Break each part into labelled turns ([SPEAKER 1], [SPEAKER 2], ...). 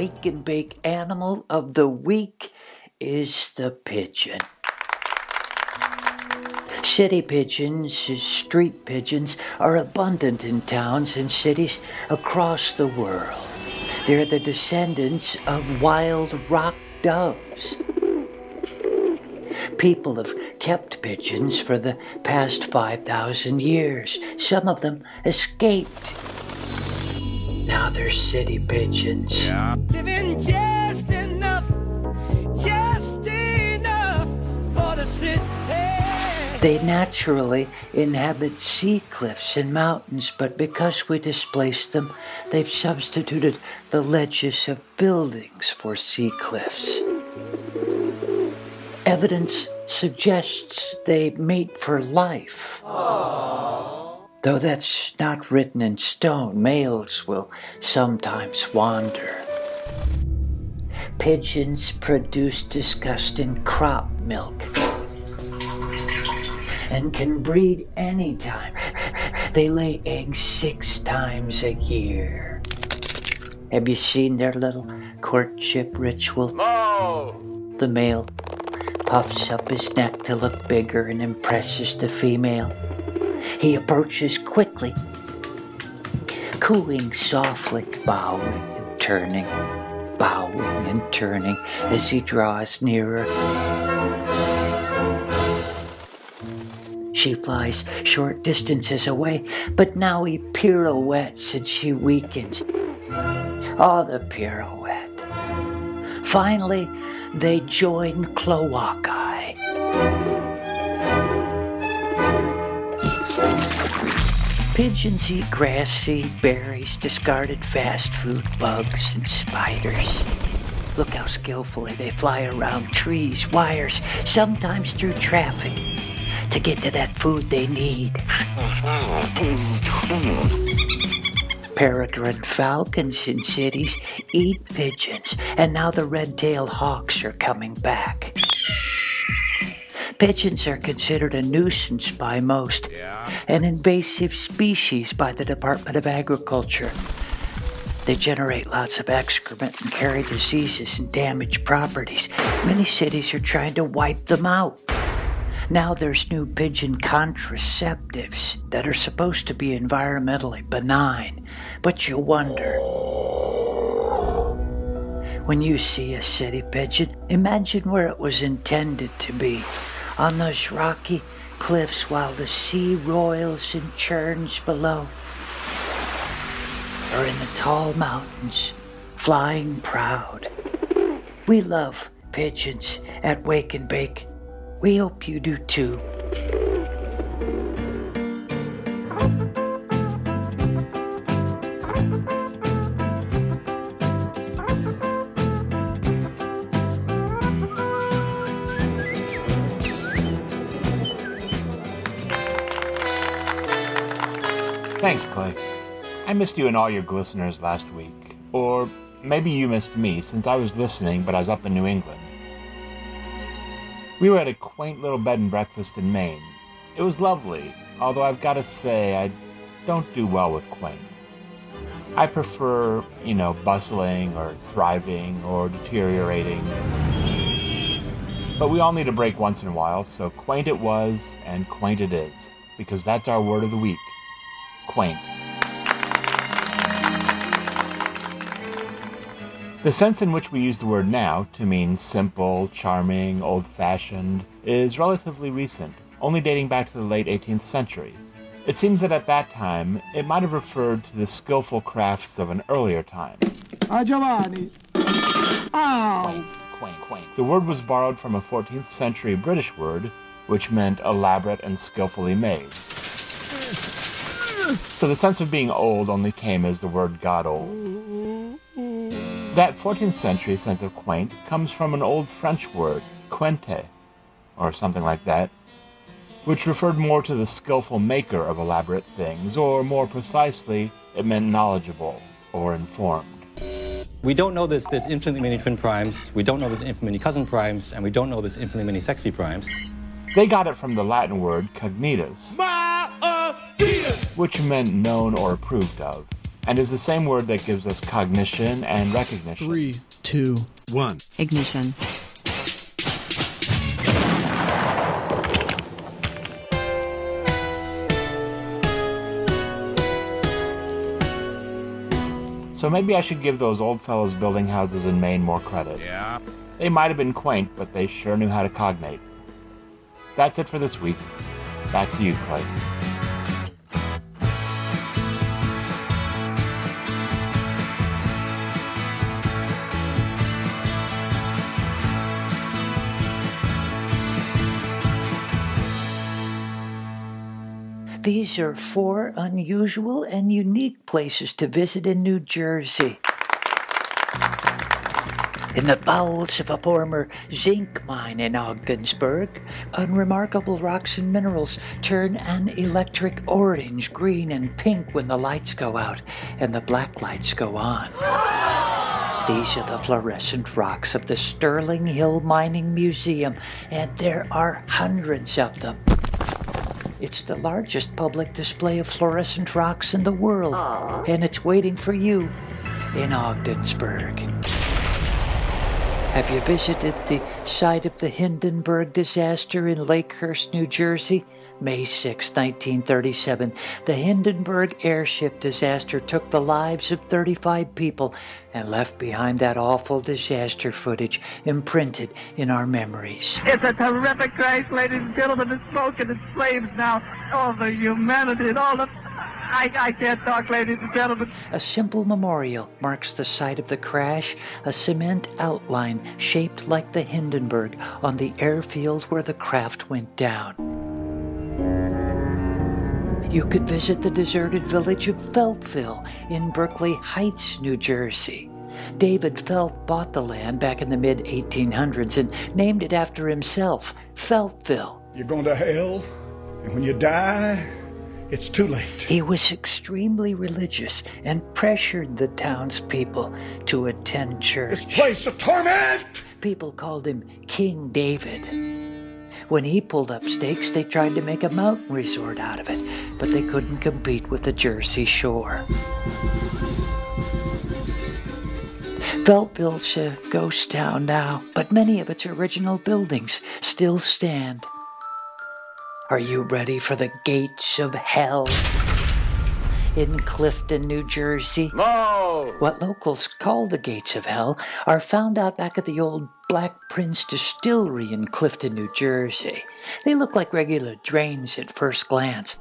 [SPEAKER 1] Wake and bake animal of the week is the pigeon. City pigeons, street pigeons, are abundant in towns and cities across the world. They're the descendants of wild rock doves. People have kept pigeons for the past 5,000 years. Some of them escaped. Now they're city pigeons.
[SPEAKER 2] Living just enough, just enough for the city.
[SPEAKER 1] They naturally inhabit sea cliffs and mountains, but because we displaced them, they've substituted the ledges of buildings for sea cliffs. Evidence suggests they mate for life. Though that's not written in stone, males will sometimes wander. Pigeons produce disgusting crop milk and can breed anytime. They lay eggs six times a year. Have you seen their little courtship ritual? The male puffs up his neck to look bigger and impresses the female. He approaches quickly, cooing softly, bowing and turning, bowing and turning as he draws nearer. She flies short distances away, but now he pirouettes and she weakens. Oh, the pirouette. Finally, they join Cloacae. Pigeons eat grass, seed, berries, discarded fast food, bugs, and spiders. Look how skillfully they fly around trees, wires, sometimes through traffic to get to that food they need. Peregrine falcons in cities eat pigeons, and now the red-tailed hawks are coming back. Pigeons are considered a nuisance by most, an invasive species by the Department of Agriculture. They generate lots of excrement and carry diseases and damage properties. Many cities are trying to wipe them out. Now there's new pigeon contraceptives that are supposed to be environmentally benign, but you wonder. When you see a city pigeon, imagine where it was intended to be on those rocky cliffs while the sea roils and churns below, or in the tall mountains, flying proud. We love pigeons at Wake and Bake. We hope you do too.
[SPEAKER 3] Thanks, Clay. I missed you and all your listeners last week. Or maybe you missed me since I was listening, but I was up in New England. We were at a quaint little bed and breakfast in Maine. It was lovely, although I've got to say I don't do well with quaint. I prefer, you know, bustling or thriving or deteriorating. But we all need a break once in a while, so quaint it was and quaint it is, because that's our word of the week quaint. The sense in which we use the word now to mean simple, charming, old fashioned is relatively recent, only dating back to the late 18th century. It seems that at that time, it might have referred to the skillful crafts of an earlier time.
[SPEAKER 4] Ah, Giovanni. Ow!
[SPEAKER 3] Quaint, quaint. The word was borrowed from a 14th century British word, which meant elaborate and skillfully made. So the sense of being old only came as the word got old. That 14th century sense of quaint comes from an old French word, quinte, or something like that, which referred more to the skillful maker of elaborate things, or more precisely, it meant knowledgeable or informed.
[SPEAKER 5] We don't know this, there's infinitely many twin primes, we don't know there's infinitely many cousin primes, and we don't know there's infinitely many sexy primes.
[SPEAKER 3] They got it from the Latin word cognitus, uh, which meant known or approved of, and is the same word that gives us cognition and recognition.
[SPEAKER 4] Three, two,
[SPEAKER 6] One.
[SPEAKER 7] Ignition.
[SPEAKER 3] So maybe I should give those old fellows building houses in Maine more credit.
[SPEAKER 6] Yeah.
[SPEAKER 3] They might have been quaint, but they sure knew how to cognate. That's it for this week. Back to you, Clay.
[SPEAKER 1] These are four unusual and unique places to visit in New Jersey. In the bowels of a former zinc mine in Ogdensburg, unremarkable rocks and minerals turn an electric orange, green, and pink when the lights go out and the black lights go on. These are the fluorescent rocks of the Sterling Hill Mining Museum, and there are hundreds of them. It's the largest public display of fluorescent rocks in the world, and it's waiting for you in Ogdensburg. Have you visited the site of the Hindenburg disaster in Lakehurst, New Jersey? May 6, 1937, the Hindenburg airship disaster took the lives of 35 people and left behind that awful disaster footage imprinted in our memories.
[SPEAKER 8] It's a terrific crash, ladies and gentlemen. The smoke and the flames now. All the humanity and all the. I, I can't talk, ladies and gentlemen.
[SPEAKER 1] A simple memorial marks the site of the crash, a cement outline shaped like the Hindenburg on the airfield where the craft went down. You could visit the deserted village of Feltville in Berkeley Heights, New Jersey. David Felt bought the land back in the mid 1800s and named it after himself, Feltville.
[SPEAKER 9] You're going to hell, and when you die, it's too late.
[SPEAKER 1] He was extremely religious and pressured the townspeople to attend church.
[SPEAKER 9] This place of torment!
[SPEAKER 1] People called him King David. When he pulled up stakes, they tried to make a mountain resort out of it, but they couldn't compete with the Jersey Shore. Feltville's a ghost town now, but many of its original buildings still stand. Are you ready for the gates of hell? In Clifton, New Jersey.
[SPEAKER 6] No.
[SPEAKER 1] What locals call the gates of hell are found out back at the old Black Prince Distillery in Clifton, New Jersey. They look like regular drains at first glance.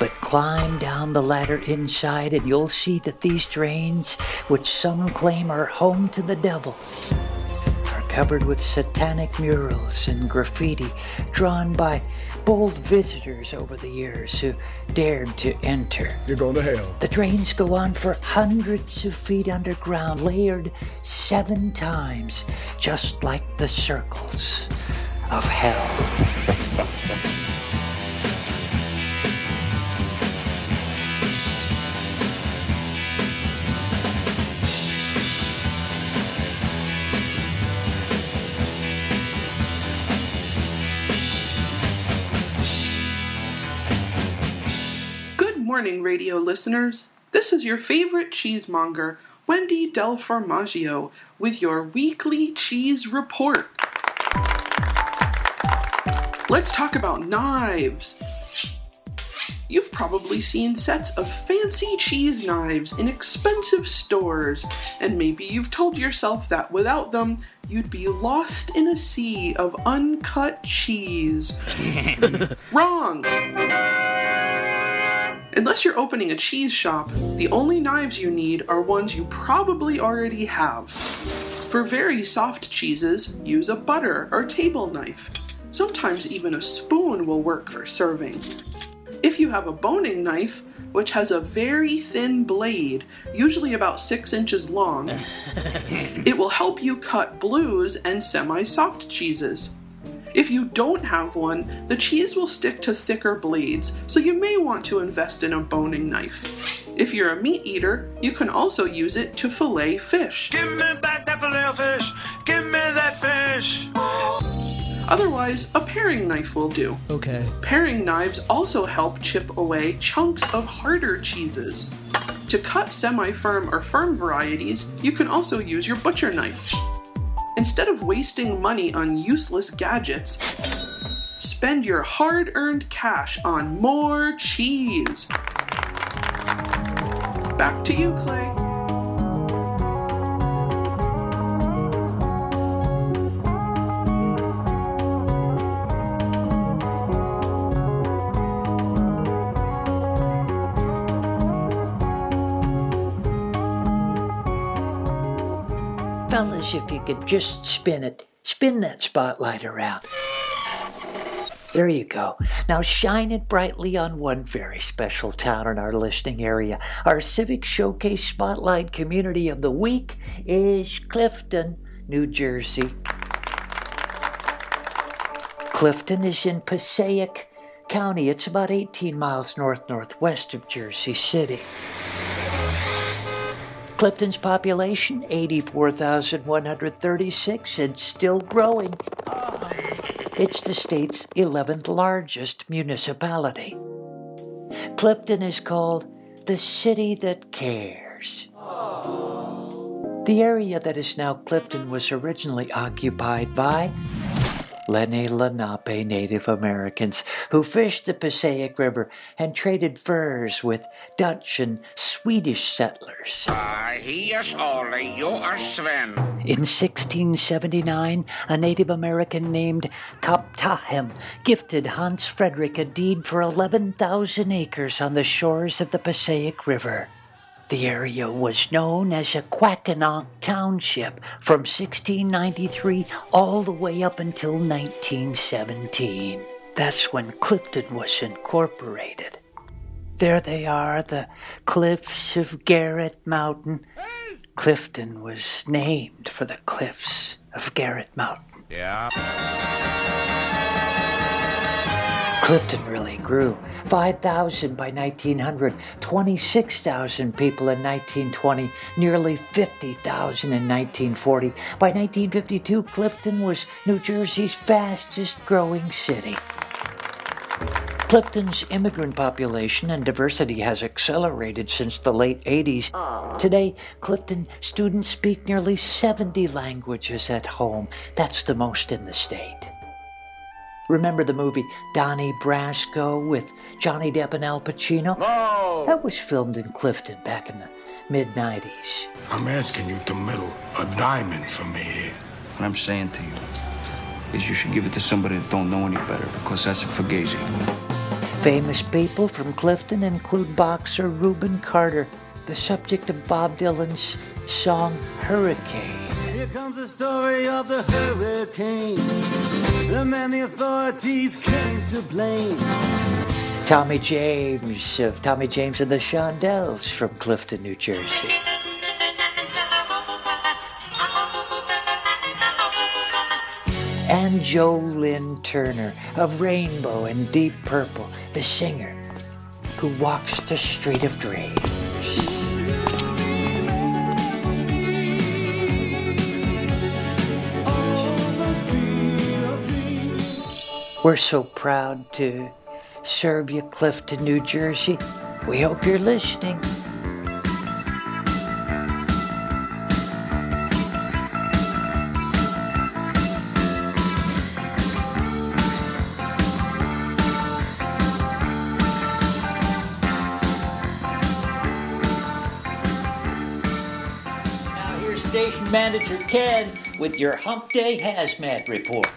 [SPEAKER 1] But climb down the ladder inside and you'll see that these drains, which some claim are home to the devil, are covered with satanic murals and graffiti drawn by bold visitors over the years who dared to enter.
[SPEAKER 9] You're going to hell.
[SPEAKER 1] The drains go on for hundreds of feet underground, layered seven times, just like the circles of hell.
[SPEAKER 10] Morning, radio listeners. This is your favorite cheesemonger, Wendy Del Formaggio, with your weekly cheese report. Let's talk about knives. You've probably seen sets of fancy cheese knives in expensive stores, and maybe you've told yourself that without them, you'd be lost in a sea of uncut cheese. Wrong! Unless you're opening a cheese shop, the only knives you need are ones you probably already have. For very soft cheeses, use a butter or table knife. Sometimes even a spoon will work for serving. If you have a boning knife, which has a very thin blade, usually about 6 inches long, it will help you cut blues and semi soft cheeses. If you don't have one, the cheese will stick to thicker blades, so you may want to invest in a boning knife. If you're a meat eater, you can also use it to fillet fish.
[SPEAKER 2] Give me back that filet fish. Give me that fish.
[SPEAKER 10] Otherwise, a paring knife will do.
[SPEAKER 4] Okay.
[SPEAKER 10] Paring knives also help chip away chunks of harder cheeses. To cut semi firm or firm varieties, you can also use your butcher knife. Instead of wasting money on useless gadgets, spend your hard earned cash on more cheese. Back to you, Clay.
[SPEAKER 1] Fellas, if you could just spin it, spin that spotlight around. There you go. Now shine it brightly on one very special town in our listening area. Our Civic Showcase Spotlight Community of the Week is Clifton, New Jersey. Clifton is in Passaic County. It's about 18 miles north northwest of Jersey City. Clifton's population, 84,136, and still growing. It's the state's 11th largest municipality. Clifton is called the city that cares. The area that is now Clifton was originally occupied by Lenni Lenape Native Americans who fished the Passaic River and traded furs with Dutch and Swedish settlers.
[SPEAKER 11] Yes, Ollie, you are Sven.
[SPEAKER 1] In 1679, a Native American named Kaptahem gifted Hans Frederick a deed for 11,000 acres on the shores of the Passaic River. The area was known as Acquackanonk Township from 1693 all the way up until 1917. That's when Clifton was incorporated. There they are, the cliffs of Garrett Mountain. Clifton was named for the cliffs of Garrett Mountain.
[SPEAKER 11] Yeah.
[SPEAKER 1] Clifton really grew. 5,000 by 1900, 26,000 people in 1920, nearly 50,000 in 1940. By 1952, Clifton was New Jersey's fastest growing city. Clifton's immigrant population and diversity has accelerated since the late 80s. Today, Clifton students speak nearly 70 languages at home. That's the most in the state. Remember the movie Donnie Brasco with Johnny Depp and Al Pacino?
[SPEAKER 2] No.
[SPEAKER 1] That was filmed in Clifton back in the mid 90s.
[SPEAKER 9] I'm asking you to middle a diamond for me.
[SPEAKER 6] What I'm saying to you is you should give it to somebody that don't know any better because that's a fugazi.
[SPEAKER 1] Famous people from Clifton include boxer Rubin Carter, the subject of Bob Dylan's song Hurricane.
[SPEAKER 2] Here comes the story of the hurricane. The man the authorities came to blame.
[SPEAKER 1] Tommy James of Tommy James and the Shondells from Clifton, New Jersey. And Joe Lynn Turner of Rainbow and Deep Purple, the singer who walks the street of dreams. We're so proud to serve you, Clifton, New Jersey. We hope you're listening. Now, here's Station manager Ken with your Hump Day Hazmat Report.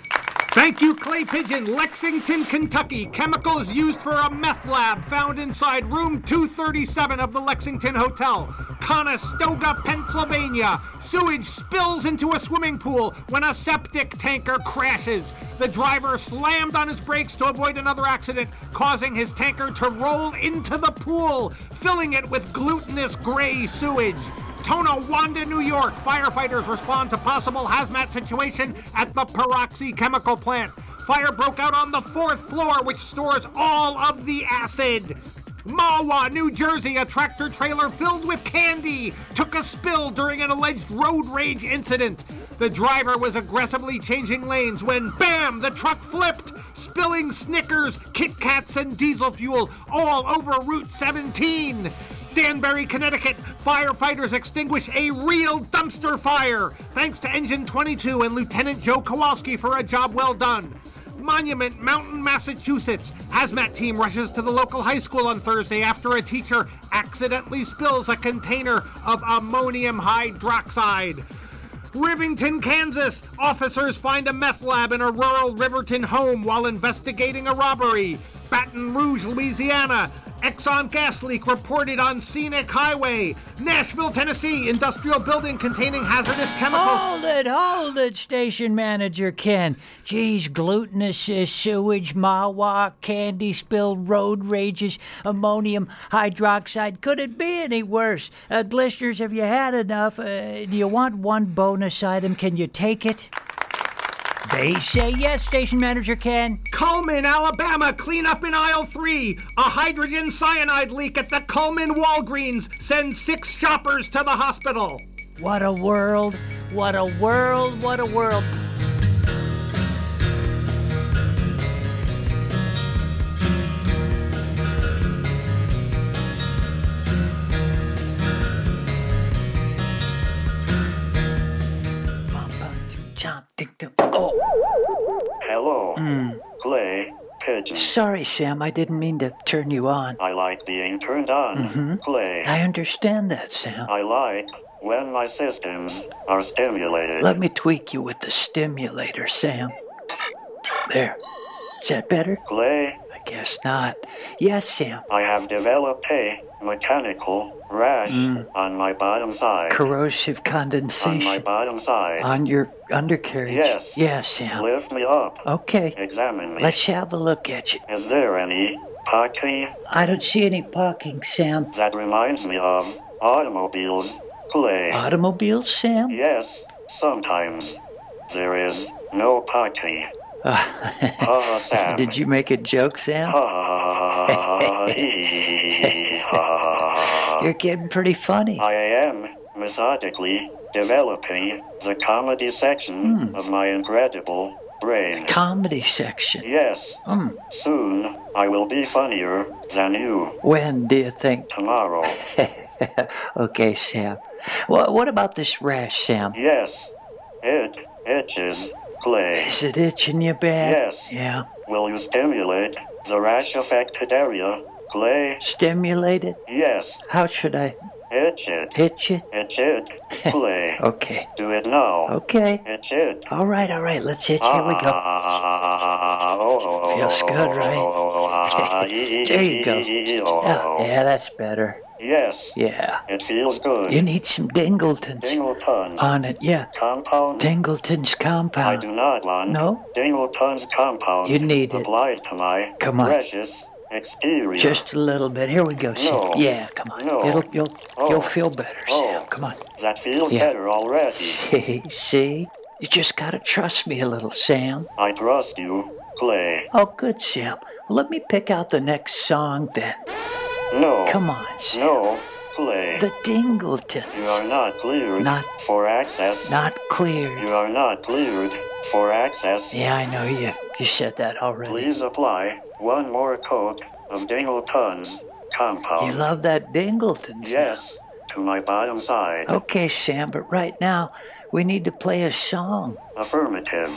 [SPEAKER 7] Thank you, Clay Pigeon. Lexington, Kentucky. Chemicals used for a meth lab found inside room 237 of the Lexington Hotel. Conestoga, Pennsylvania. Sewage spills into a swimming pool when a septic tanker crashes. The driver slammed on his brakes to avoid another accident, causing his tanker to roll into the pool, filling it with glutinous gray sewage. Tonawanda, New York. Firefighters respond to possible hazmat situation at the Peroxy chemical plant. Fire broke out on the fourth floor, which stores all of the acid. Mahwah, New Jersey, a tractor trailer filled with candy took a spill during an alleged road rage incident. The driver was aggressively changing lanes when, bam, the truck flipped, spilling Snickers, Kit Kats, and diesel fuel all over Route 17. Danbury, Connecticut, firefighters extinguish a real dumpster fire. Thanks to Engine 22 and Lieutenant Joe Kowalski for a job well done. Monument, Mountain, Massachusetts. Hazmat team rushes to the local high school on Thursday after a teacher accidentally spills a container of ammonium hydroxide. Rivington, Kansas. Officers find a meth lab in a rural Riverton home while investigating a robbery. Baton Rouge, Louisiana. Exxon gas leak reported on Scenic Highway. Nashville, Tennessee. Industrial building containing hazardous chemicals.
[SPEAKER 1] Hold it, hold it, Station Manager Ken. Geez, glutinous uh, sewage, Mahwah, candy spilled, road rages, ammonium hydroxide. Could it be any worse? Uh, have you had enough? Uh, do you want one bonus item? Can you take it? They say yes, Station Manager Ken.
[SPEAKER 7] Cullman, Alabama, clean up in aisle three. A hydrogen cyanide leak at the Cullman Walgreens sends six shoppers to the hospital.
[SPEAKER 1] What a world, what a world, what a world. Mm.
[SPEAKER 12] Clay Pigeon.
[SPEAKER 1] Sorry, Sam, I didn't mean to turn you on.
[SPEAKER 12] I like being turned on,
[SPEAKER 1] Mhm.
[SPEAKER 12] Clay.
[SPEAKER 1] I understand that, Sam.
[SPEAKER 12] I like when my systems are stimulated.
[SPEAKER 1] Let me tweak you with the stimulator, Sam. There. Is that better?
[SPEAKER 12] Clay,
[SPEAKER 1] I guess not. Yes, Sam.
[SPEAKER 12] I have developed a mechanical rash
[SPEAKER 1] Mm.
[SPEAKER 12] on my bottom side.
[SPEAKER 1] Corrosive
[SPEAKER 12] On my
[SPEAKER 1] condensation
[SPEAKER 12] bottom side.
[SPEAKER 1] on your undercarriage.
[SPEAKER 12] Yes.
[SPEAKER 1] Yes, Sam.
[SPEAKER 12] Lift me up.
[SPEAKER 1] Okay.
[SPEAKER 12] Examine me.
[SPEAKER 1] Let's have a look at you.
[SPEAKER 12] Is there any pocky?
[SPEAKER 1] I don't see any parking, Sam.
[SPEAKER 12] That reminds me of automobiles. Play.
[SPEAKER 1] Automobiles, Sam?
[SPEAKER 12] Yes, sometimes. There is no pocky. Sam.
[SPEAKER 1] Did you make a joke, Sam?
[SPEAKER 12] Ah.
[SPEAKER 1] You're getting pretty funny.
[SPEAKER 12] I am methodically developing the comedy section
[SPEAKER 1] Hmm.
[SPEAKER 12] of my incredible brain.
[SPEAKER 1] Comedy section.
[SPEAKER 12] Yes.
[SPEAKER 1] Hmm.
[SPEAKER 12] Soon I will be funnier than you.
[SPEAKER 1] When do you think?
[SPEAKER 12] Tomorrow.
[SPEAKER 1] okay, Sam. Well, what about this rash, Sam?
[SPEAKER 12] Yes. It itches. Clay.
[SPEAKER 1] Is it itching your back?
[SPEAKER 12] Yes.
[SPEAKER 1] Yeah.
[SPEAKER 12] Will you stimulate the rash affected area? Clay?
[SPEAKER 1] Stimulate it?
[SPEAKER 12] Yes.
[SPEAKER 1] How should I
[SPEAKER 12] Itch it.
[SPEAKER 1] itch it?
[SPEAKER 12] Itch it. Clay.
[SPEAKER 1] Okay.
[SPEAKER 12] Do it now.
[SPEAKER 1] Okay.
[SPEAKER 12] Itch it.
[SPEAKER 1] All right, all right. Let's itch. Here we go.
[SPEAKER 12] Ah,
[SPEAKER 1] Feels good, right? There you go. Yeah, yeah, that's better.
[SPEAKER 12] Yes.
[SPEAKER 1] Yeah.
[SPEAKER 12] It feels good.
[SPEAKER 1] You need some Dingletons
[SPEAKER 12] Dingletons.
[SPEAKER 1] on it. Yeah.
[SPEAKER 12] Compound.
[SPEAKER 1] Dingleton's compound.
[SPEAKER 12] I do not want
[SPEAKER 1] No?
[SPEAKER 12] Dingleton's compound
[SPEAKER 1] You need it.
[SPEAKER 12] applied to my
[SPEAKER 1] Come on.
[SPEAKER 12] precious exterior.
[SPEAKER 1] Just a little bit. Here we go, Sam. Yeah, come on.
[SPEAKER 12] No.
[SPEAKER 1] It'll you'll
[SPEAKER 12] Oh.
[SPEAKER 1] you'll feel better, oh. Sam.
[SPEAKER 12] Oh.
[SPEAKER 1] Come on.
[SPEAKER 12] That feels
[SPEAKER 1] Yeah.
[SPEAKER 12] better already.
[SPEAKER 1] See, see? You just gotta trust me a little, Sam.
[SPEAKER 12] I trust you, Clay.
[SPEAKER 1] Oh, good, Sam. Let me pick out the next song then.
[SPEAKER 12] No.
[SPEAKER 1] Come on, Sam.
[SPEAKER 12] No, Play.
[SPEAKER 1] The Dingletons.
[SPEAKER 12] You are not cleared
[SPEAKER 1] Not-
[SPEAKER 12] for access.
[SPEAKER 1] Not cleared.
[SPEAKER 12] You are not cleared for access.
[SPEAKER 1] Yeah, I know you. You said that already.
[SPEAKER 12] Please apply one more coat of Dingleton's compound.
[SPEAKER 1] You love that Dingletons.
[SPEAKER 12] Yes, to my bottom side.
[SPEAKER 1] Okay, Sam, but right now we need to play a song.
[SPEAKER 12] Affirmative.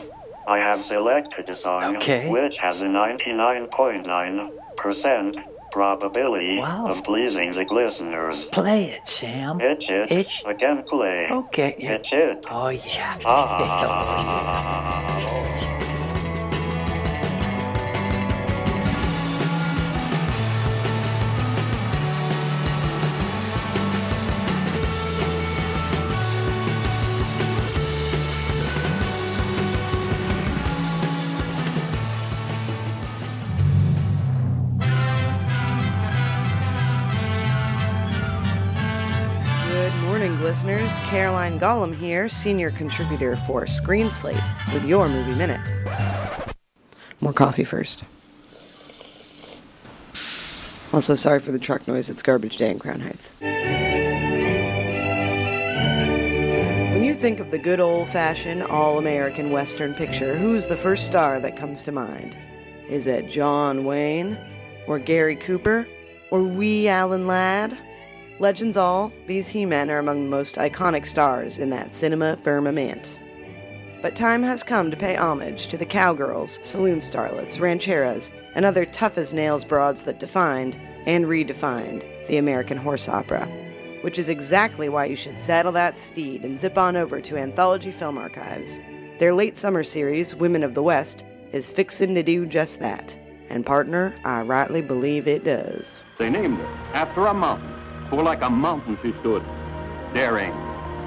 [SPEAKER 12] I have selected a song
[SPEAKER 1] Okay.
[SPEAKER 12] which has a 99.9% probability of pleasing the listeners.
[SPEAKER 1] Play it, Sam.
[SPEAKER 12] Itch it.
[SPEAKER 1] Itch.
[SPEAKER 12] can play.
[SPEAKER 1] Okay. yeah.
[SPEAKER 12] Itch it.
[SPEAKER 1] Oh, yeah.
[SPEAKER 12] Ah.
[SPEAKER 13] listeners. Caroline Golum here, senior contributor for Screen Slate, with your movie minute. More coffee first. Also, sorry for the truck noise. It's garbage day in Crown Heights. When you think of the good old fashioned, all American Western picture, who's the first star that comes to mind? Is it John Wayne? Or Gary Cooper? Or wee Alan Ladd? Legends all, these He Men are among the most iconic stars in that cinema firmament. But time has come to pay homage to the cowgirls, saloon starlets, rancheras, and other tough as nails broads that defined and redefined the American horse opera. Which is exactly why you should saddle that steed and zip on over to Anthology Film Archives. Their late summer series, Women of the West, is fixin' to do just that. And partner, I rightly believe it does.
[SPEAKER 14] They named her after a mountain, for like a mountain she stood, daring,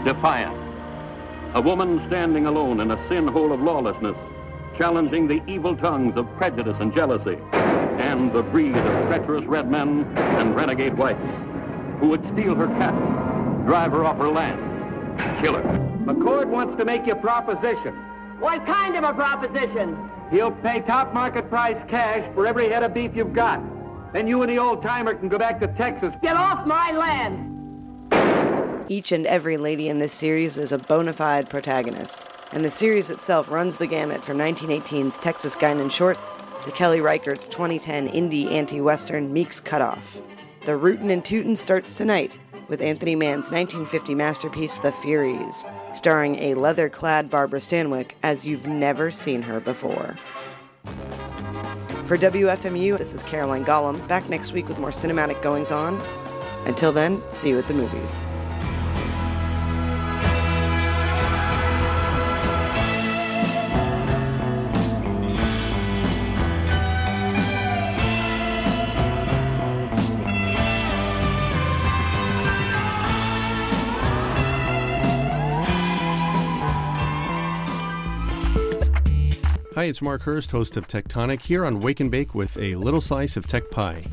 [SPEAKER 14] defiant. A woman standing alone in a sin hole of lawlessness, challenging the evil tongues of prejudice and jealousy, and the breed of treacherous red men and renegade whites, who would steal her cattle, drive her off her land, kill her.
[SPEAKER 15] McCord wants to make you a proposition.
[SPEAKER 16] What kind of a proposition?
[SPEAKER 15] He'll pay top market price cash for every head of beef you've got. Then you and the old timer can go back to Texas.
[SPEAKER 16] Get off my land!
[SPEAKER 13] Each and every lady in this series is a bona fide protagonist, and the series itself runs the gamut from 1918's Texas Guinan Shorts to Kelly Reichardt's 2010 indie anti-western Meek's Cutoff. The Rootin' and Tootin' starts tonight with Anthony Mann's 1950 masterpiece The Furies, starring a leather-clad Barbara Stanwyck as you've never seen her before. For WFMU, this is Caroline Golum, back next week with more cinematic goings on. Until then, see you at the movies.
[SPEAKER 17] Hi, it's Mark Hurst, host of Techtonic, here on Wake and Bake with a little slice of tech pie.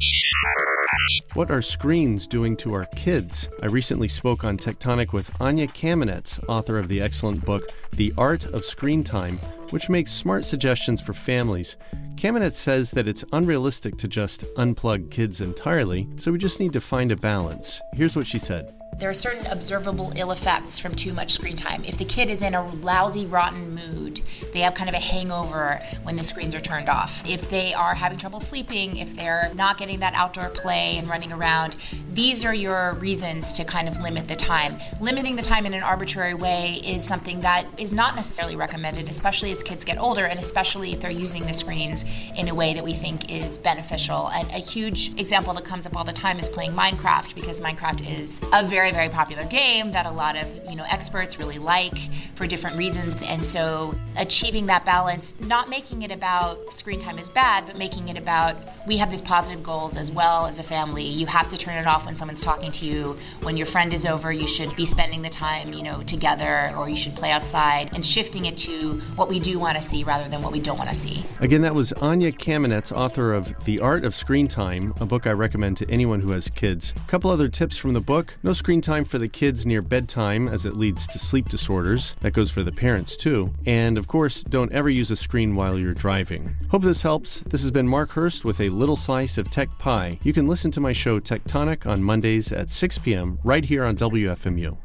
[SPEAKER 17] What are screens doing to our kids? I recently spoke on Techtonic with Anya Kamenetz, author of the excellent book The Art of Screen Time, which makes smart suggestions for families. Kamenetz says that it's unrealistic to just unplug kids entirely, so we just need to find a balance. Here's what she said.
[SPEAKER 18] There are certain observable ill effects from too much screen time. If the kid is in a lousy, rotten mood, they have kind of a hangover when the screens are turned off. If they are having trouble sleeping, if they're not getting that outdoor play and running around, these are your reasons to kind of limit the time. Limiting the time in an arbitrary way is something that is not necessarily recommended, especially as kids get older and especially if they're using the screens in a way that we think is beneficial. And a huge example that comes up all the time is playing Minecraft because Minecraft is a very very popular game that a lot of you know experts really like for different reasons. And so achieving that balance not making it about screen time is bad but making it about we have these positive goals as well as a family. You have to turn it off when someone's talking to you. When your friend is over you should be spending the time you know together or you should play outside and shifting it to what we do want to see rather than what we don't want to see.
[SPEAKER 17] Again, that was Anya Kamenetz, author of The Art of Screen Time, a book I recommend to anyone who has kids. A couple other tips from the book. No screen time for the kids near bedtime, as it leads to sleep disorders. That goes for the parents, too. And of course, don't ever use a screen while you're driving. Hope this helps. This has been Mark Hurst with a little slice of tech pie. You can listen to my show Techtonic on Mondays at 6 p.m. right here on WFMU.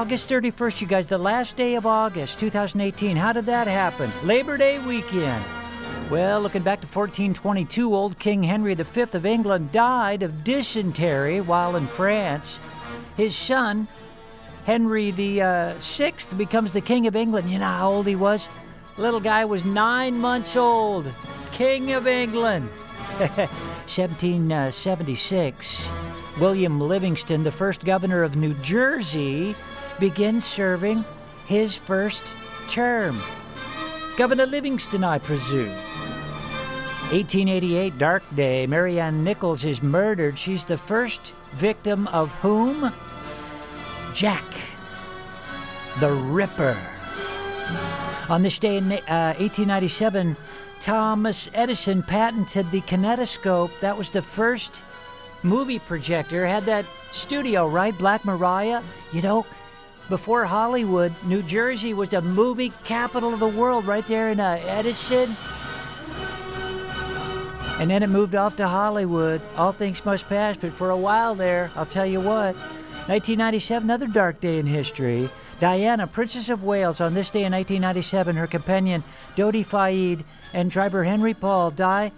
[SPEAKER 19] August 31st, you guys, the last day of August 2018. How did that happen? Labor Day weekend. Well, looking back to 1422, old King Henry V of England died of dysentery while in France. His son, Henry the uh, becomes the King of England. You know how old he was? Little guy was nine months old. King of England. 1776. William Livingston, the first governor of New Jersey, begins serving his first term. Governor Livingston, I presume. 1888, Dark Day. Mary Ann Nichols is murdered. She's the first victim of whom? Jack the Ripper. On this day in uh, 1897, Thomas Edison patented the kinetoscope. That was the first movie projector. Had that studio, right? Black Maria. You know, before Hollywood, New Jersey was the movie capital of the world, right there in uh, Edison. And then it moved off to Hollywood. All things must pass, but for a while there, I'll tell you what. 1997, another dark day in history. Diana, Princess of Wales, on this day in 1997, her companion Dodi Fayed and driver Henry Paul die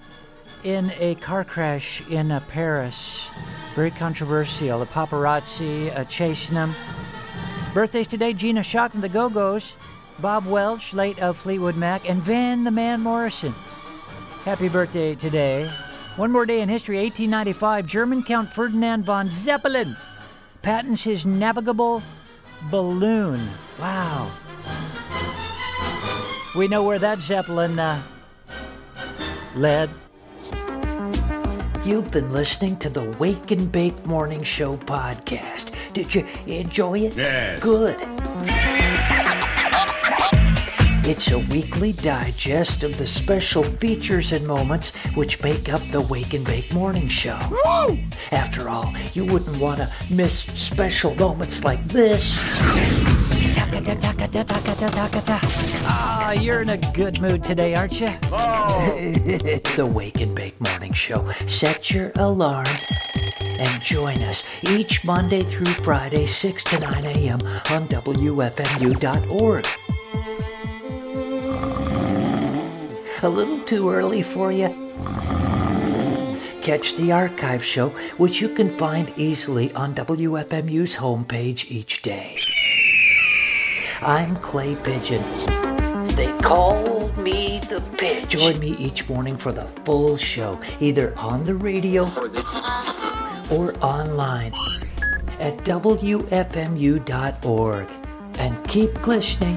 [SPEAKER 19] in a car crash in uh, Paris. Very controversial. The paparazzi uh, chasing them. Birthdays today Gina Schock from the Go Go's, Bob Welch, late of Fleetwood Mac, and Van the Man Morrison. Happy birthday today. One more day in history 1895, German Count Ferdinand von Zeppelin patents his navigable balloon. Wow. We know where that Zeppelin uh, led.
[SPEAKER 1] You've been listening to the Wake and Bake Morning Show podcast. Did you enjoy it?
[SPEAKER 20] Yes.
[SPEAKER 1] Good. It's a weekly digest of the special features and moments which make up the Wake and Bake Morning Show.
[SPEAKER 20] Woo!
[SPEAKER 1] After all, you wouldn't want to miss special moments like this.
[SPEAKER 19] Ah, you're in a good mood today, aren't you? Oh.
[SPEAKER 1] the Wake and Bake Morning Show. Set your alarm and join us each Monday through Friday, 6 to 9 a.m. on WFMU.org. A little too early for you? Catch the archive show, which you can find easily on WFMU's homepage each day. I'm Clay Pigeon. They call me the Pigeon. Join me each morning for the full show, either on the radio or online at WFMU.org. And keep listening.